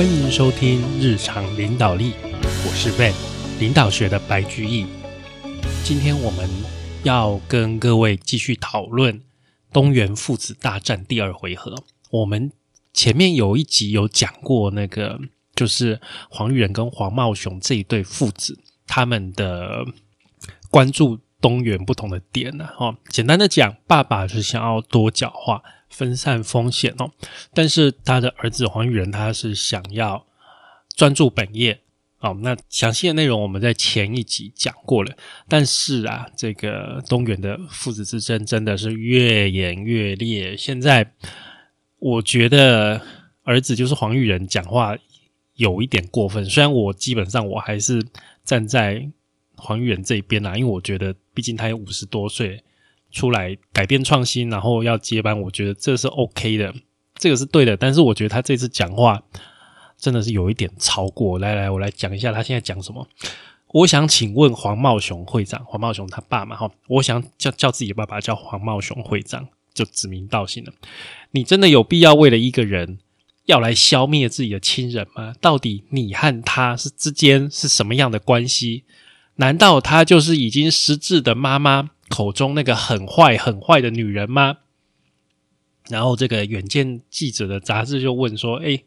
欢迎收听日常领导力，我是 Ben，领导学的白居易。今天我们要跟各位继续讨论东原父子大战第二回合。我们前面有一集有讲过，那个就是黄玉仁跟黄茂雄这一对父子，他们的关注东原不同的点呢。哦，简单的讲，爸爸是想要多角化。分散风险哦，但是他的儿子黄玉仁他是想要专注本业哦。那详细的内容我们在前一集讲过了，但是啊，这个东原的父子之争真的是越演越烈。现在我觉得儿子就是黄玉仁讲话有一点过分，虽然我基本上我还是站在黄玉仁这边啦，因为我觉得毕竟他有五十多岁。出来改变创新，然后要接班，我觉得这是 OK 的，这个是对的。但是我觉得他这次讲话真的是有一点超过。来来，我来讲一下他现在讲什么。我想请问黄茂雄会长，黄茂雄他爸嘛，哈，我想叫叫自己的爸爸叫黄茂雄会长，就指名道姓了。你真的有必要为了一个人要来消灭自己的亲人吗？到底你和他是之间是什么样的关系？难道他就是已经失智的妈妈？口中那个很坏很坏的女人吗？然后这个远见记者的杂志就问说：“哎，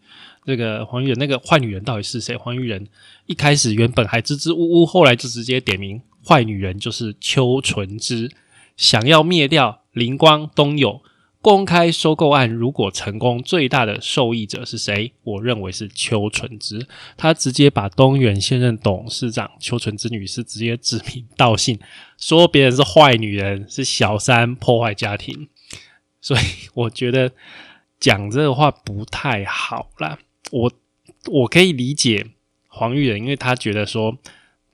这个黄玉仁那个坏女人到底是谁？”黄玉仁一开始原本还支支吾吾，后来就直接点名坏女人就是邱纯之，想要灭掉灵光东友。公开收购案如果成功，最大的受益者是谁？我认为是邱纯之。他直接把东元现任董事长邱纯之女士直接指名道姓，说别人是坏女人，是小三，破坏家庭。所以我觉得讲这个话不太好啦。我我可以理解黄玉仁，因为他觉得说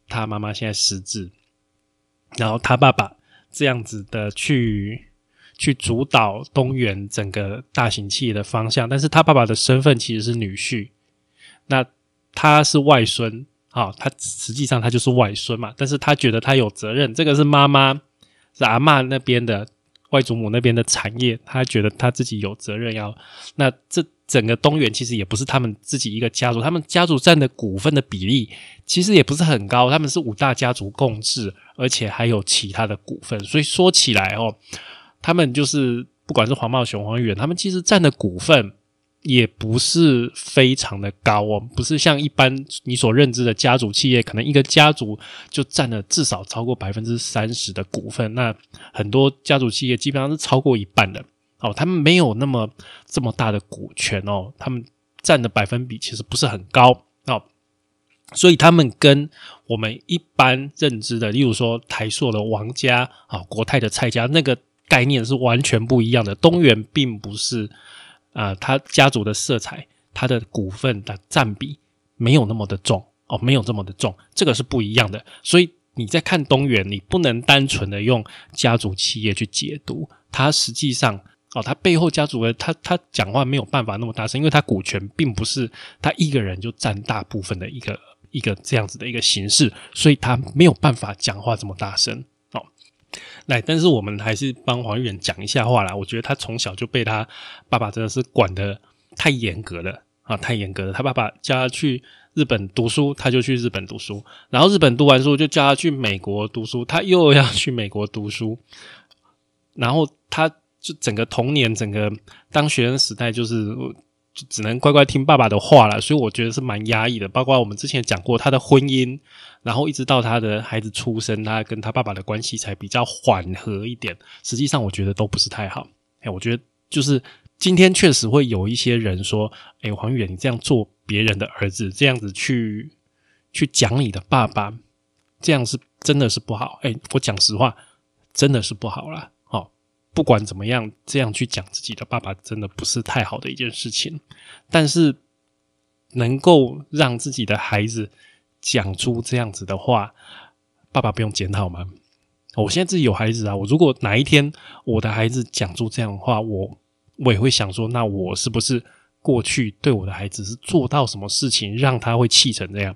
他妈妈现在失智，然后他爸爸这样子的去。去主导东元整个大型企业的方向，但是他爸爸的身份其实是女婿，那他是外孙啊，他实际上他就是外孙嘛，但是他觉得他有责任，这个是妈妈是阿妈那边的外祖母那边的产业，他觉得他自己有责任要，那这整个东元其实也不是他们自己一个家族，他们家族占的股份的比例其实也不是很高，他们是五大家族共治，而且还有其他的股份，所以说起来哦。他们就是不管是黄茂雄、黄玉，他们其实占的股份也不是非常的高哦，不是像一般你所认知的家族企业，可能一个家族就占了至少超过百分之三十的股份。那很多家族企业基本上是超过一半的哦，他们没有那么这么大的股权哦，他们占的百分比其实不是很高哦，所以他们跟我们一般认知的，例如说台塑的王家啊、国泰的蔡家那个。概念是完全不一样的。东元并不是啊，他家族的色彩，他的股份的占比没有那么的重哦，没有这么的重，这个是不一样的。所以你在看东元，你不能单纯的用家族企业去解读，它实际上哦，他背后家族的他他讲话没有办法那么大声，因为他股权并不是他一个人就占大部分的一个一个这样子的一个形式，所以他没有办法讲话这么大声。来，但是我们还是帮黄玉仁讲一下话啦。我觉得他从小就被他爸爸真的是管的太严格了啊，太严格了。他爸爸叫他去日本读书，他就去日本读书；然后日本读完书，就叫他去美国读书，他又要去美国读书。然后他就整个童年，整个当学生时代，就是。就只能乖乖听爸爸的话了，所以我觉得是蛮压抑的。包括我们之前讲过他的婚姻，然后一直到他的孩子出生，他跟他爸爸的关系才比较缓和一点。实际上，我觉得都不是太好。哎，我觉得就是今天确实会有一些人说：“哎，黄远，你这样做别人的儿子，这样子去去讲你的爸爸，这样是真的是不好。”哎，我讲实话，真的是不好了。不管怎么样，这样去讲自己的爸爸，真的不是太好的一件事情。但是，能够让自己的孩子讲出这样子的话，爸爸不用检讨吗？我现在自己有孩子啊，我如果哪一天我的孩子讲出这样的话，我我也会想说，那我是不是过去对我的孩子是做到什么事情，让他会气成这样？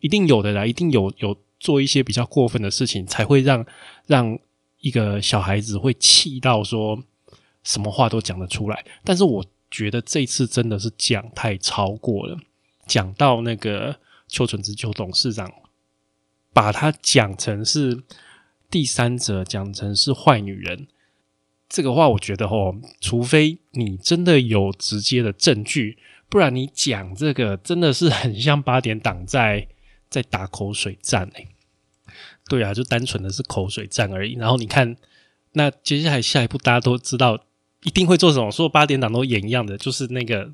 一定有的啦，一定有有做一些比较过分的事情，才会让让。一个小孩子会气到说什么话都讲得出来，但是我觉得这次真的是讲太超过了讲到那个邱纯之邱董事长，把他讲成是第三者，讲成是坏女人，这个话我觉得哦，除非你真的有直接的证据，不然你讲这个真的是很像八点档在在打口水战哎。对啊，就单纯的是口水战而已。然后你看，那接下来下一步大家都知道一定会做什么，所有八点档都演一样的，就是那个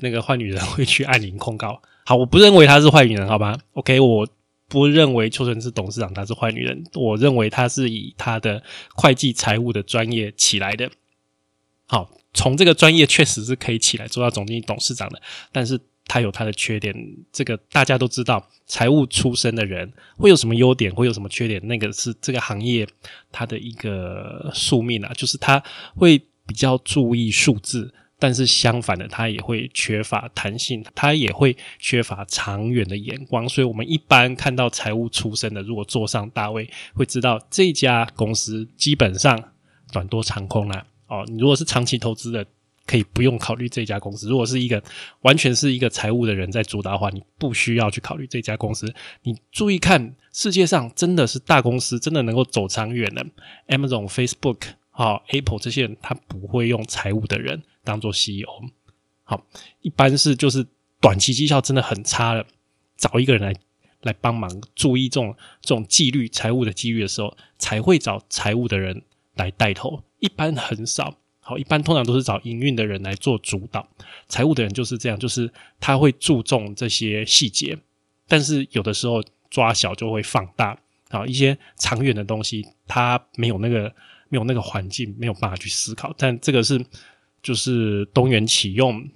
那个坏女人会去按铃控告。好，我不认为她是坏女人，好吧？OK，我不认为邱纯是董事长，她是坏女人。我认为她是以她的会计财务的专业起来的。好，从这个专业确实是可以起来做到总经理、董事长的，但是。他有他的缺点，这个大家都知道。财务出身的人会有什么优点，会有什么缺点？那个是这个行业它的一个宿命啊，就是他会比较注意数字，但是相反的，他也会缺乏弹性，他也会缺乏长远的眼光。所以，我们一般看到财务出身的，如果坐上大位，会知道这家公司基本上短多长空了。哦，你如果是长期投资的。可以不用考虑这家公司。如果是一个完全是一个财务的人在主导的话，你不需要去考虑这家公司。你注意看，世界上真的是大公司，真的能够走长远的，Amazon、Facebook、好 Apple 这些人，他不会用财务的人当做 CEO。好，一般是就是短期绩效真的很差了，找一个人来来帮忙，注意这种这种纪律、财务的纪律的时候，才会找财务的人来带头。一般很少。好，一般通常都是找营运的人来做主导，财务的人就是这样，就是他会注重这些细节，但是有的时候抓小就会放大，好一些长远的东西，他没有那个没有那个环境，没有办法去思考。但这个是就是东元启用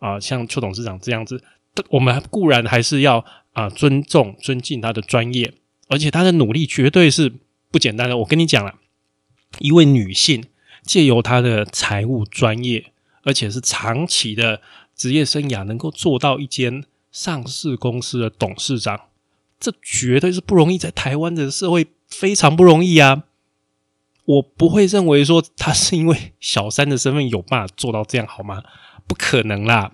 啊，像邱董事长这样子，我们固然还是要啊尊重尊敬他的专业，而且他的努力绝对是不简单的。我跟你讲了，一位女性。借由他的财务专业，而且是长期的职业生涯，能够做到一间上市公司的董事长，这绝对是不容易，在台湾的社会非常不容易啊！我不会认为说他是因为小三的身份有办法做到这样好吗？不可能啦，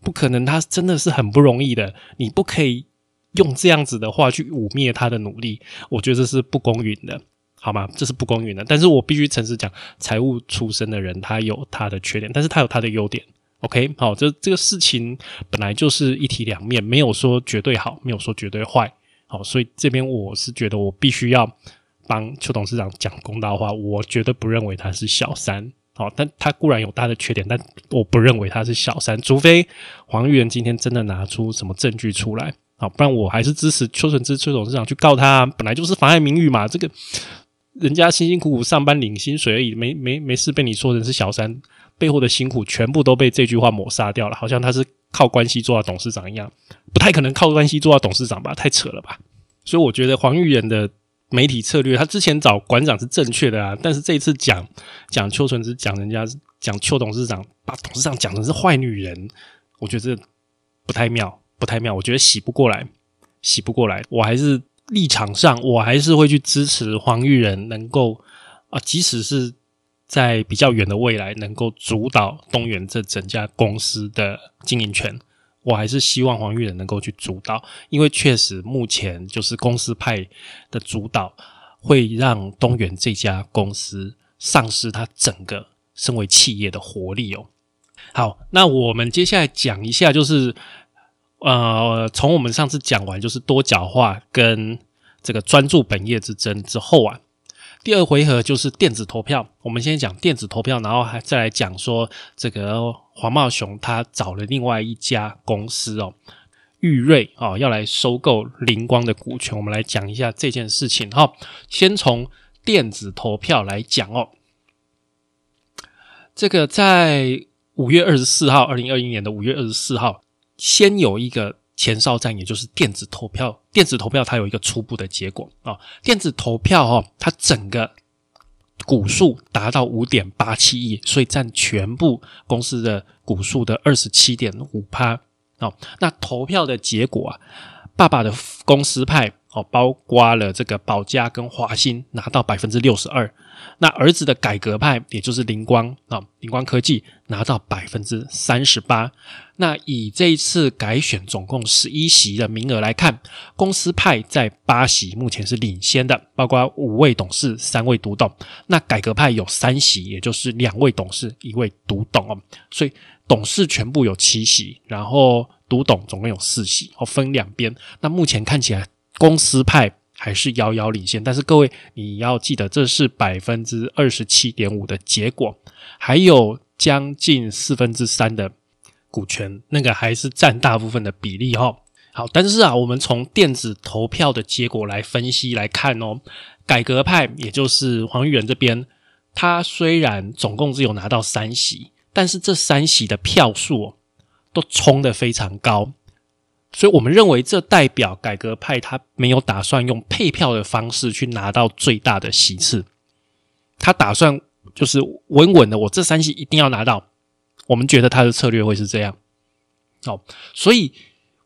不可能，他真的是很不容易的。你不可以用这样子的话去污蔑他的努力，我觉得这是不公允的。好吗？这是不公允的。但是我必须诚实讲，财务出身的人他有他的缺点，但是他有他的优点。OK，好，这这个事情本来就是一体两面，没有说绝对好，没有说绝对坏。好，所以这边我是觉得我必须要帮邱董事长讲公道话。我绝对不认为他是小三。好，但他固然有他的缺点，但我不认为他是小三，除非黄玉仁今天真的拿出什么证据出来。好，不然我还是支持邱纯之邱董事长去告他，本来就是妨碍名誉嘛。这个。人家辛辛苦苦上班领薪水而已，没没没事被你说成是小三，背后的辛苦全部都被这句话抹杀掉了，好像他是靠关系做到董事长一样，不太可能靠关系做到董事长吧？太扯了吧！所以我觉得黄玉仁的媒体策略，他之前找馆长是正确的啊，但是这一次讲讲邱纯之，讲人家讲邱董事长，把董事长讲成是坏女人，我觉得这不太妙，不太妙，我觉得洗不过来，洗不过来，我还是。立场上，我还是会去支持黄玉仁能够啊，即使是在比较远的未来能够主导东元这整家公司的经营权，我还是希望黄玉仁能够去主导，因为确实目前就是公司派的主导会让东元这家公司丧失它整个身为企业的活力哦。好，那我们接下来讲一下就是。呃，从我们上次讲完就是多角化跟这个专注本业之争之后啊，第二回合就是电子投票。我们先讲电子投票，然后还再来讲说这个黄茂雄他找了另外一家公司哦，玉瑞哦要来收购灵光的股权。我们来讲一下这件事情哈。先从电子投票来讲哦，这个在五月二十四号，二零二一年的五月二十四号。先有一个前哨战，也就是电子投票。电子投票它有一个初步的结果啊。电子投票哦，它整个股数达到五点八七亿，所以占全部公司的股数的二十七点五趴哦。那投票的结果啊，爸爸的公司派哦，包括了这个保家跟华兴拿到百分之六十二，那儿子的改革派，也就是灵光啊，灵光科技拿到百分之三十八。那以这一次改选总共十一席的名额来看，公司派在八席目前是领先的，包括五位董事、三位独董。那改革派有三席，也就是两位董事、一位独董哦。所以董事全部有七席，然后独董总共有四席，哦，分两边。那目前看起来，公司派。还是遥遥领先，但是各位你要记得，这是百分之二十七点五的结果，还有将近四分之三的股权，那个还是占大部分的比例哈。好，但是啊，我们从电子投票的结果来分析来看哦，改革派也就是黄玉仁这边，他虽然总共只有拿到三席，但是这三席的票数都冲得非常高。所以我们认为，这代表改革派他没有打算用配票的方式去拿到最大的席次，他打算就是稳稳的，我这三席一定要拿到。我们觉得他的策略会是这样，哦，所以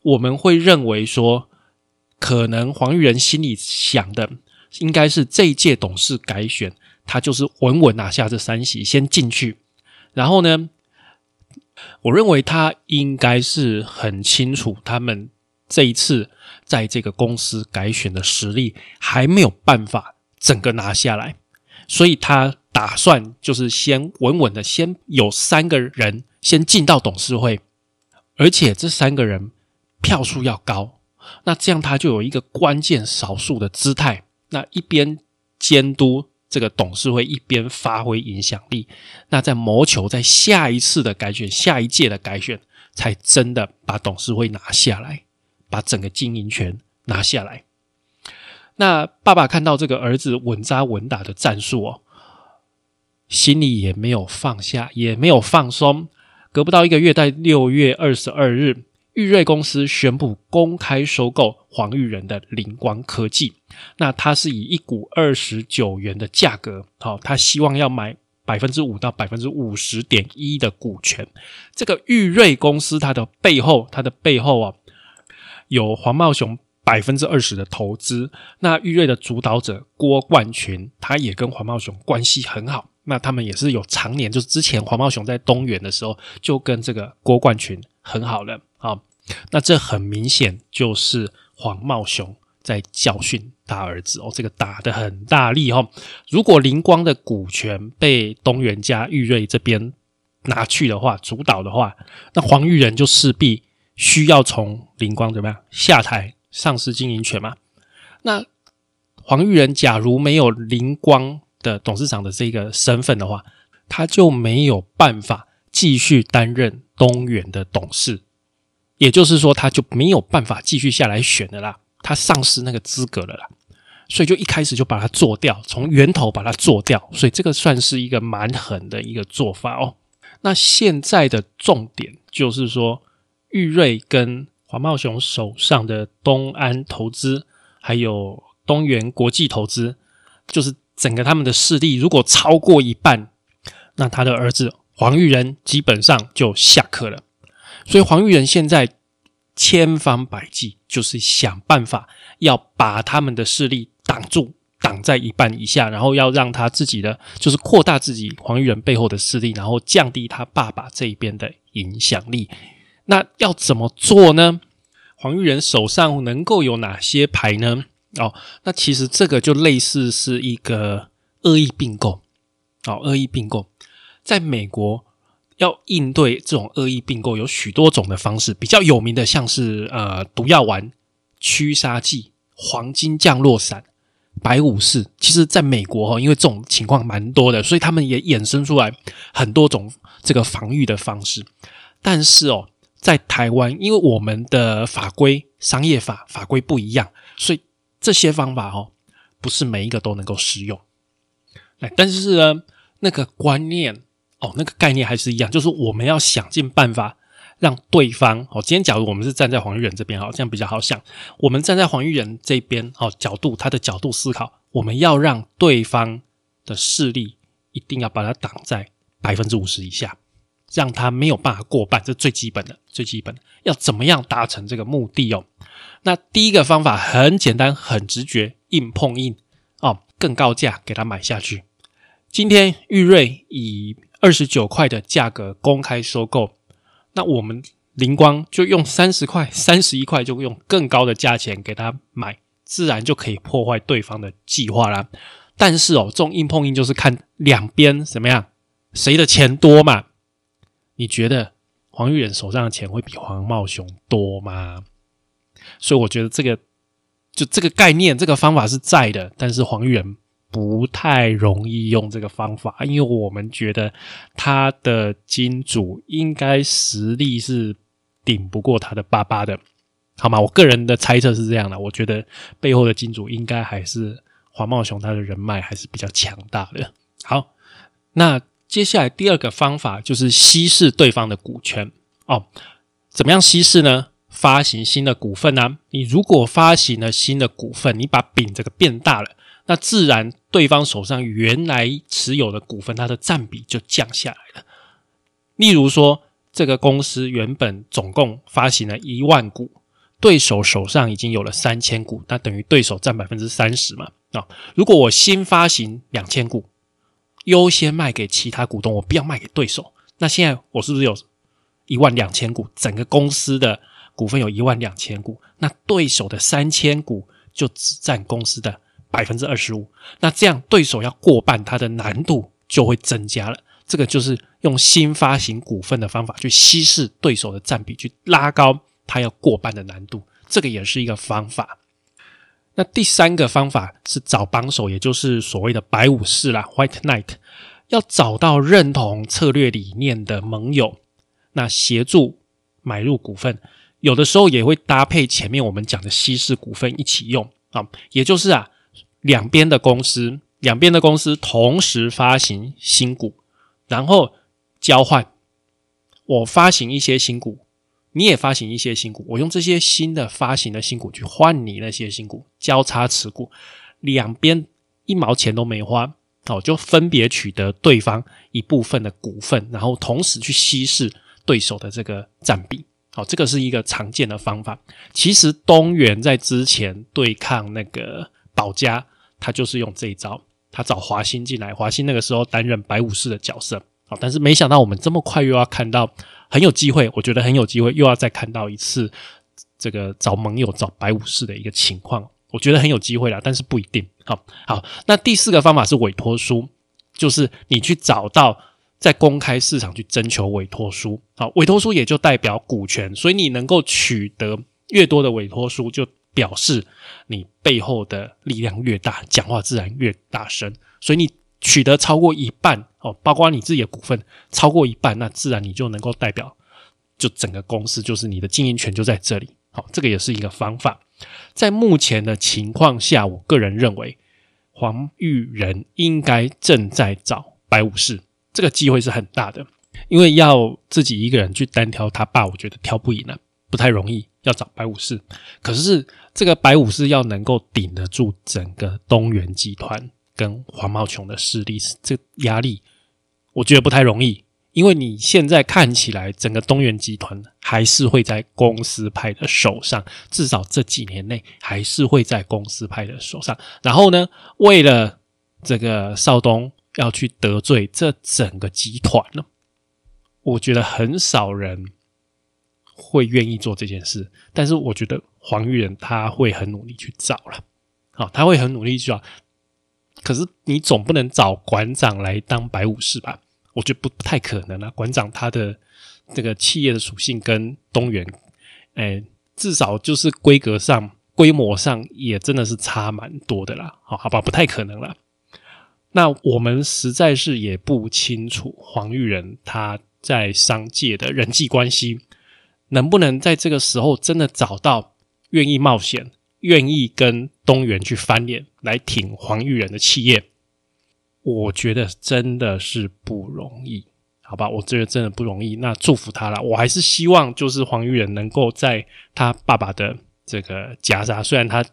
我们会认为说，可能黄玉仁心里想的应该是这一届董事改选，他就是稳稳拿下这三席，先进去，然后呢？我认为他应该是很清楚，他们这一次在这个公司改选的实力还没有办法整个拿下来，所以他打算就是先稳稳的，先有三个人先进到董事会，而且这三个人票数要高，那这样他就有一个关键少数的姿态，那一边监督。这个董事会一边发挥影响力，那在谋求在下一次的改选、下一届的改选，才真的把董事会拿下来，把整个经营权拿下来。那爸爸看到这个儿子稳扎稳打的战术哦，心里也没有放下，也没有放松。隔不到一个月，在六月二十二日。裕瑞公司宣布公开收购黄玉仁的灵光科技，那他是以一股二十九元的价格，好，他希望要买百分之五到百分之五十点一的股权。这个裕瑞公司它的背后，它的背后啊，有黄茂雄百分之二十的投资。那裕瑞的主导者郭冠群，他也跟黄茂雄关系很好，那他们也是有常年，就是之前黄茂雄在东元的时候，就跟这个郭冠群很好了。好，那这很明显就是黄茂雄在教训他儿子哦，这个打的很大力哦。如果灵光的股权被东元家玉瑞这边拿去的话，主导的话，那黄玉仁就势必需要从灵光怎么样下台，丧失经营权嘛。那黄玉仁假如没有灵光的董事长的这个身份的话，他就没有办法继续担任东元的董事。也就是说，他就没有办法继续下来选的啦，他丧失那个资格了啦，所以就一开始就把它做掉，从源头把它做掉，所以这个算是一个蛮狠的一个做法哦。那现在的重点就是说，玉瑞跟黄茂雄手上的东安投资，还有东元国际投资，就是整个他们的势力如果超过一半，那他的儿子黄玉仁基本上就下课了。所以黄玉仁现在千方百计，就是想办法要把他们的势力挡住，挡在一半以下，然后要让他自己的就是扩大自己黄玉仁背后的势力，然后降低他爸爸这一边的影响力。那要怎么做呢？黄玉仁手上能够有哪些牌呢？哦，那其实这个就类似是一个恶意并购。哦，恶意并购，在美国。要应对这种恶意并购，有许多种的方式。比较有名的，像是呃毒药丸、驱杀剂、黄金降落伞、白武士。其实，在美国哈，因为这种情况蛮多的，所以他们也衍生出来很多种这个防御的方式。但是哦，在台湾，因为我们的法规、商业法法规不一样，所以这些方法哦，不是每一个都能够适用。但是呢，那个观念。哦，那个概念还是一样，就是我们要想尽办法让对方哦。今天假如我们是站在黄玉仁这边，好，这样比较好想。我们站在黄玉仁这边，哦，角度他的角度思考，我们要让对方的势力一定要把它挡在百分之五十以下，让他没有办法过半，这最基本的，最基本的要怎么样达成这个目的哦？那第一个方法很简单，很直觉，硬碰硬哦，更高价给他买下去。今天玉瑞以二十九块的价格公开收购，那我们灵光就用三十块、三十一块，就用更高的价钱给他买，自然就可以破坏对方的计划啦。但是哦，这种硬碰硬就是看两边怎么样，谁的钱多嘛？你觉得黄玉仁手上的钱会比黄茂雄多吗？所以我觉得这个就这个概念，这个方法是在的，但是黄玉仁不太容易用这个方法，因为我们觉得他的金主应该实力是顶不过他的爸爸的，好吗？我个人的猜测是这样的，我觉得背后的金主应该还是黄茂雄，他的人脉还是比较强大的。好，那接下来第二个方法就是稀释对方的股权哦，怎么样稀释呢？发行新的股份呢？你如果发行了新的股份，你把饼这个变大了，那自然对方手上原来持有的股份，它的占比就降下来了。例如说，这个公司原本总共发行了一万股，对手手上已经有了三千股，那等于对手占百分之三十嘛？啊，如果我新发行两千股，优先卖给其他股东，我不要卖给对手，那现在我是不是有一万两千股？整个公司的。股份有一万两千股，那对手的三千股就只占公司的百分之二十五，那这样对手要过半，它的难度就会增加了。这个就是用新发行股份的方法去稀释对手的占比，去拉高它要过半的难度，这个也是一个方法。那第三个方法是找帮手，也就是所谓的白武士啦 （White Knight），要找到认同策略理念的盟友，那协助买入股份。有的时候也会搭配前面我们讲的稀释股份一起用啊，也就是啊，两边的公司，两边的公司同时发行新股，然后交换，我发行一些新股，你也发行一些新股，我用这些新的发行的新股去换你那些新股，交叉持股，两边一毛钱都没花，哦，就分别取得对方一部分的股份，然后同时去稀释对手的这个占比。好，这个是一个常见的方法。其实东元在之前对抗那个保家，他就是用这一招。他找华兴进来，华兴那个时候担任白武士的角色。好，但是没想到我们这么快又要看到很有机会，我觉得很有机会又要再看到一次这个找盟友、找白武士的一个情况。我觉得很有机会啦，但是不一定。好，好，那第四个方法是委托书，就是你去找到。在公开市场去征求委托书，好，委托书也就代表股权，所以你能够取得越多的委托书，就表示你背后的力量越大，讲话自然越大声。所以你取得超过一半，哦，包括你自己的股份超过一半，那自然你就能够代表，就整个公司就是你的经营权就在这里。好，这个也是一个方法。在目前的情况下，我个人认为黄玉仁应该正在找白武士。这个机会是很大的，因为要自己一个人去单挑他爸，我觉得挑不赢了，不太容易。要找白武士，可是这个白武士要能够顶得住整个东元集团跟黄茂琼的势力，这压力我觉得不太容易。因为你现在看起来，整个东元集团还是会在公司派的手上，至少这几年内还是会在公司派的手上。然后呢，为了这个少东。要去得罪这整个集团呢？我觉得很少人会愿意做这件事。但是我觉得黄玉仁他会很努力去找了，好，他会很努力去找。可是你总不能找馆长来当白武士吧？我觉得不不太可能啊。馆长他的这个企业的属性跟东元，哎，至少就是规格上、规模上也真的是差蛮多的啦。好，好吧，不太可能了。那我们实在是也不清楚黄玉仁他在商界的人际关系能不能在这个时候真的找到愿意冒险、愿意跟东元去翻脸来挺黄玉仁的企业，我觉得真的是不容易，好吧？我觉得真的不容易。那祝福他了，我还是希望就是黄玉仁能够在他爸爸的这个夹杀，虽然他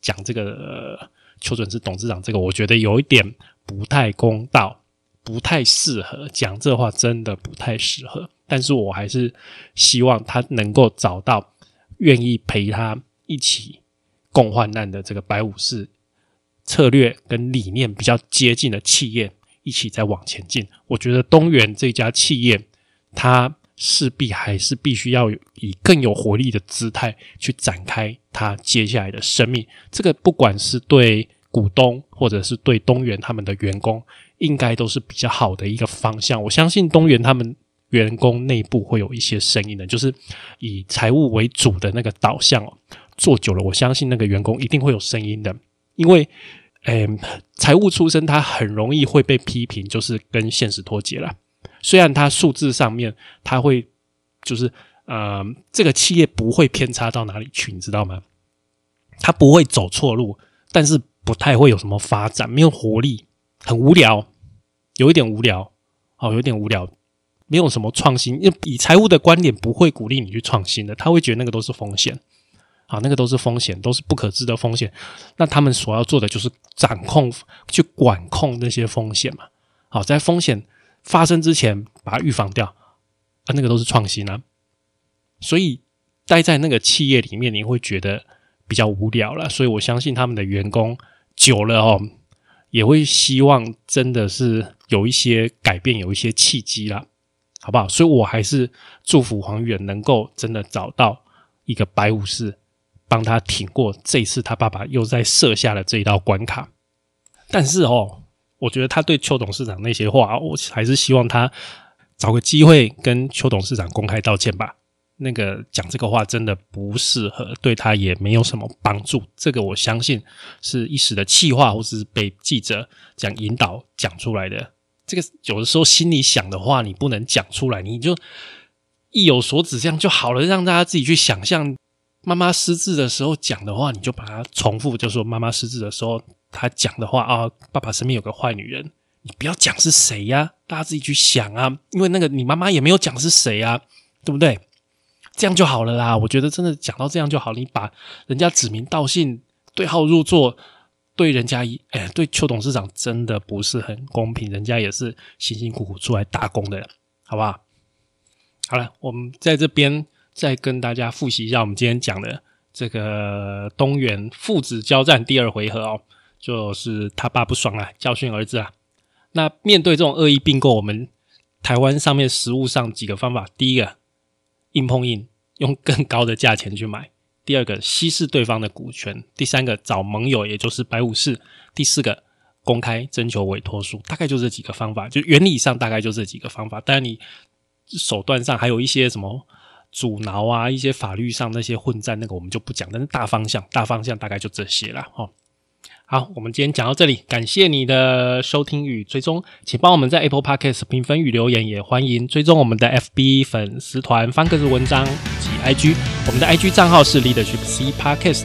讲这个邱准是董事长，这个我觉得有一点。不太公道，不太适合讲这话，真的不太适合。但是我还是希望他能够找到愿意陪他一起共患难的这个白武士策略跟理念比较接近的企业，一起在往前进。我觉得东元这家企业，它势必还是必须要以更有活力的姿态去展开它接下来的生命。这个不管是对股东，或者是对东元他们的员工，应该都是比较好的一个方向。我相信东元他们员工内部会有一些声音的，就是以财务为主的那个导向哦。做久了，我相信那个员工一定会有声音的，因为，诶，财务出身他很容易会被批评，就是跟现实脱节了。虽然他数字上面他会，就是呃，这个企业不会偏差到哪里去，你知道吗？他不会走错路，但是不太会有什么发展，没有活力，很无聊，有一点无聊，哦，有点无聊，没有什么创新。因为以财务的观点，不会鼓励你去创新的，他会觉得那个都是风险。啊，那个都是风险，都是不可知的风险。那他们所要做的就是掌控、去管控那些风险嘛。好，在风险发生之前把它预防掉啊，那个都是创新啊。所以待在那个企业里面，你会觉得比较无聊了。所以我相信他们的员工久了哦，也会希望真的是有一些改变，有一些契机啦，好不好？所以我还是祝福黄远能够真的找到一个白武士。帮他挺过这次，他爸爸又在设下了这一道关卡。但是哦，我觉得他对邱董事长那些话，我还是希望他找个机会跟邱董事长公开道歉吧。那个讲这个话真的不适合，对他也没有什么帮助。这个我相信是一时的气话，或是被记者讲引导讲出来的。这个有的时候心里想的话，你不能讲出来，你就意有所指，这样就好了，让大家自己去想象。妈妈失智的时候讲的话，你就把它重复，就说妈妈失智的时候她讲的话啊，爸爸身边有个坏女人，你不要讲是谁呀，大家自己去想啊，因为那个你妈妈也没有讲是谁啊，对不对？这样就好了啦。我觉得真的讲到这样就好，你把人家指名道姓、对号入座，对人家一哎，对邱董事长真的不是很公平，人家也是辛辛苦苦出来打工的，好不好？好了，我们在这边。再跟大家复习一下我们今天讲的这个东元父子交战第二回合哦，就是他爸不爽啊，教训儿子啊。那面对这种恶意并购，我们台湾上面实物上几个方法：第一个，硬碰硬，用更高的价钱去买；第二个，稀释对方的股权；第三个，找盟友，也就是白武士；第四个，公开征求委托书。大概就这几个方法，就原理上大概就这几个方法。当然，你手段上还有一些什么？阻挠啊，一些法律上那些混战，那个我们就不讲。但是大方向，大方向大概就这些了哈。好，我们今天讲到这里，感谢你的收听与追踪，请帮我们在 Apple Podcast 评分与留言，也欢迎追踪我们的 FB 粉丝团、方格子文章及 IG。我们的 IG 账号是 Leadership C Podcast，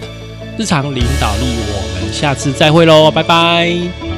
日常领导力。我们下次再会喽，拜拜。